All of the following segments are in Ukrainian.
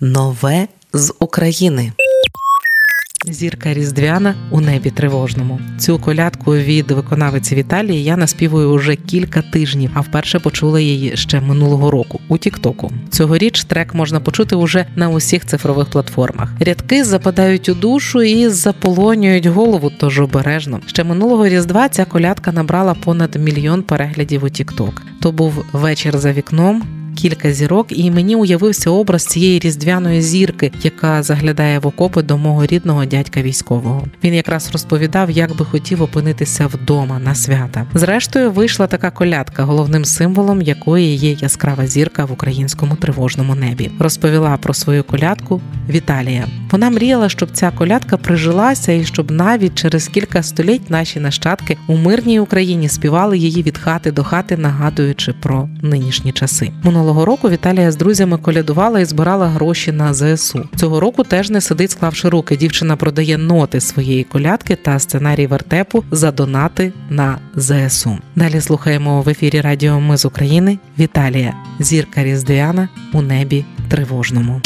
Нове з України. Зірка Різдвяна у небі тривожному. Цю колядку від виконавиці Віталії я наспівую уже кілька тижнів, а вперше почула її ще минулого року у Тіктоку. Цьогоріч трек можна почути уже на усіх цифрових платформах. Рядки западають у душу і заполонюють голову, тож обережно. Ще минулого різдва ця колядка набрала понад мільйон переглядів у Тікток. То був вечір за вікном кілька зірок, і мені уявився образ цієї різдвяної зірки, яка заглядає в окопи до мого рідного дядька військового. Він якраз розповідав, як би хотів опинитися вдома на свята. Зрештою, вийшла така колядка, головним символом якої є яскрава зірка в українському тривожному небі. Розповіла про свою колядку Віталія. Вона мріяла, щоб ця колядка прижилася і щоб навіть через кілька століть наші нащадки у мирній Україні співали її від хати до хати, нагадуючи про нинішні часи. Минулого року Віталія з друзями колядувала і збирала гроші на ЗСУ. Цього року теж не сидить, склавши руки. Дівчина продає ноти своєї колядки та сценарій вертепу за донати на ЗСУ. Далі слухаємо в ефірі Радіо Ми з України Віталія, зірка Різдвяна у небі тривожному.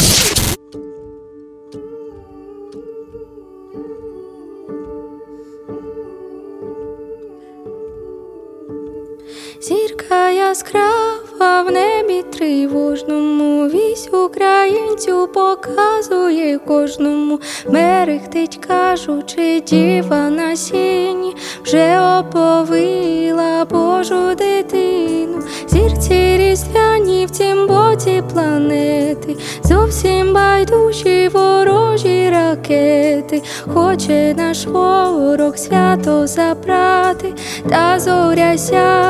Зірка яскрава в небі тривожному, вісь українцю показує кожному, мерехтить, кажучи, діва на сіні, вже оповила Божу дитину, зірці різдвяні в цім боці планети, зовсім байдужі ворожі ракети, хоче наш ворог свято забрати, та зоря сяє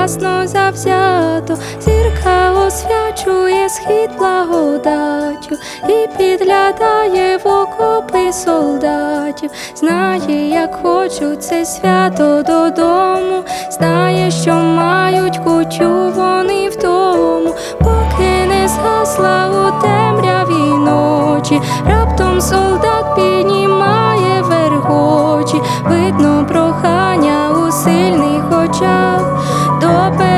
ясно завзято, зірка освячує схід благодаттю і підглядає в окопи солдатів, знає, як хочуть це свято додому, знає, що мають кутю вони в тому, поки не згасла у темряві ночі, раптом солдат піднімає вергочі, видно прохання у сильних очах,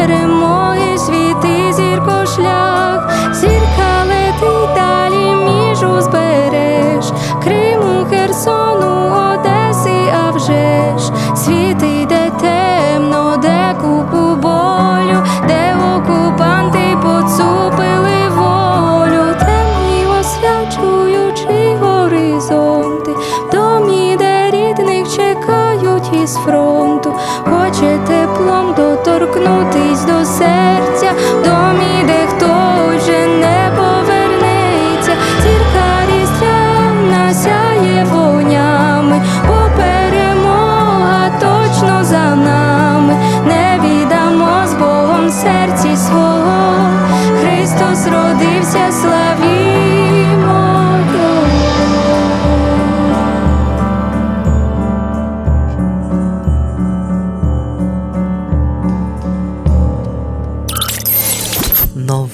перемоги світи зірко шлях, зірка летить далі між узбереж, Криму, Херсону, Одеси, а вже ж. Світ йде темно, де купу болю, де окупанти поцупили волю, темні освячуючи горизонти, в домі, де рідних чекають із фронту, хоче теплом доторкнутись до серця, в домі, де хтось вже не повернеться, зірка різдвяна сяє вогнями, бо перемога точно за нами, не віддамо з Богом серці свого,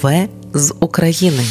Нове з України.